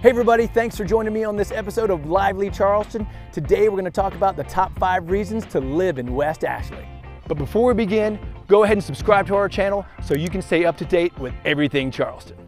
Hey everybody, thanks for joining me on this episode of Lively Charleston. Today we're going to talk about the top five reasons to live in West Ashley. But before we begin, go ahead and subscribe to our channel so you can stay up to date with everything Charleston.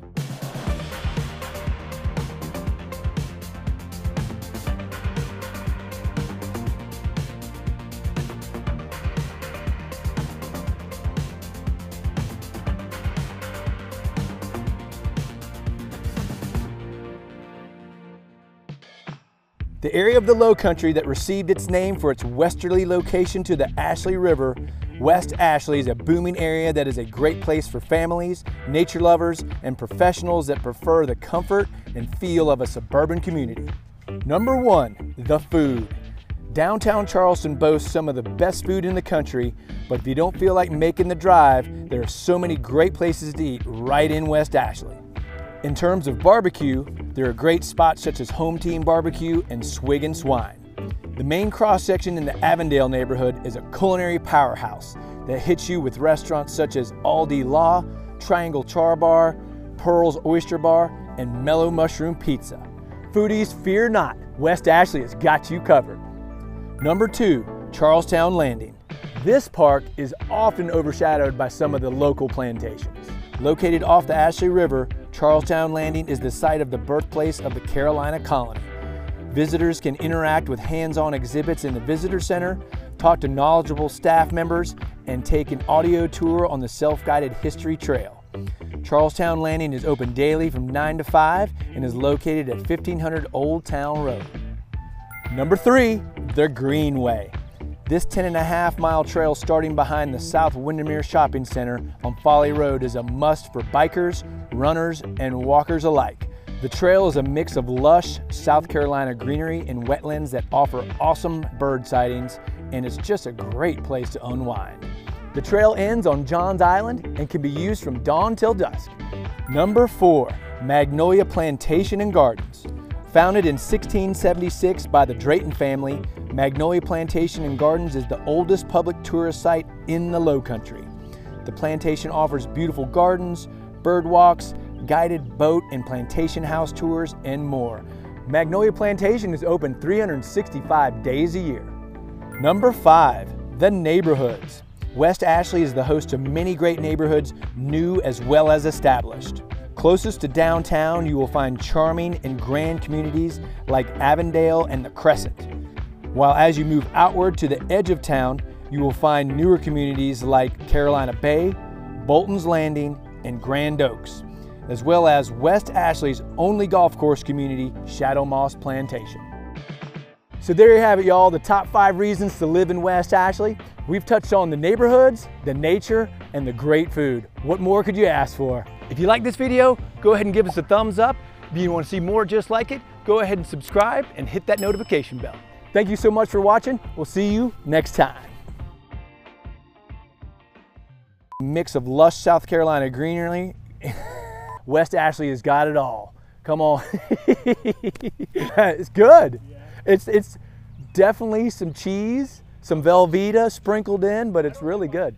The area of the Low Country that received its name for its westerly location to the Ashley River, West Ashley is a booming area that is a great place for families, nature lovers, and professionals that prefer the comfort and feel of a suburban community. Number one, the food. Downtown Charleston boasts some of the best food in the country, but if you don't feel like making the drive, there are so many great places to eat right in West Ashley. In terms of barbecue, there are great spots such as Home Team Barbecue and Swig and Swine. The main cross section in the Avondale neighborhood is a culinary powerhouse that hits you with restaurants such as Al Di La, Triangle Char Bar, Pearl's Oyster Bar, and Mellow Mushroom Pizza. Foodies, fear not, West Ashley has got you covered. Number two, Charles Towne Landing. This park is often overshadowed by some of the local plantations. Located off the Ashley River, Charles Towne Landing is the site of the birthplace of the Carolina colony. Visitors can interact with hands-on exhibits in the visitor center, talk to knowledgeable staff members, and take an audio tour on the self-guided history trail. Charles Towne Landing is open daily from 9 to 5 and is located at 1500 Old Towne Road. Number three, the Greenway. This 10 and a half mile trail starting behind the South Windermere Shopping Center on Folly Road is a must for bikers, runners, and walkers alike. The trail is a mix of lush South Carolina greenery and wetlands that offer awesome bird sightings, and it's just a great place to unwind. The trail ends on Johns Island and can be used from dawn till dusk. Number four, Magnolia Plantation and Gardens. Founded in 1676 by the Drayton family, Magnolia Plantation and Gardens is the oldest public tourist site in the Low Country. The plantation offers beautiful gardens, bird walks, guided boat and plantation house tours, and more. Magnolia Plantation is open 365 days a year. Number five, the neighborhoods. West Ashley is the host of many great neighborhoods, new as well as established. Closest to downtown, you will find charming and grand communities like Avondale and the Crescent. While as you move outward to the edge of town, you will find newer communities like Carolina Bay, Bolton's Landing, and Grand Oaks, as well as West Ashley's only golf course community, Shadow Moss Plantation. So there you have it, y'all, the top five reasons to live in West Ashley. We've touched on the neighborhoods, the nature, and the great food. What more could you ask for? If you like this video, go ahead and give us a thumbs up. If you want to see more just like it, go ahead and subscribe and hit that notification bell. Thank you so much for watching. We'll see you next time. Mix of lush South Carolina greenery. West Ashley has got it all. Come on. it's good. It's, it's definitely some cheese, some Velveeta sprinkled in, but it's really good.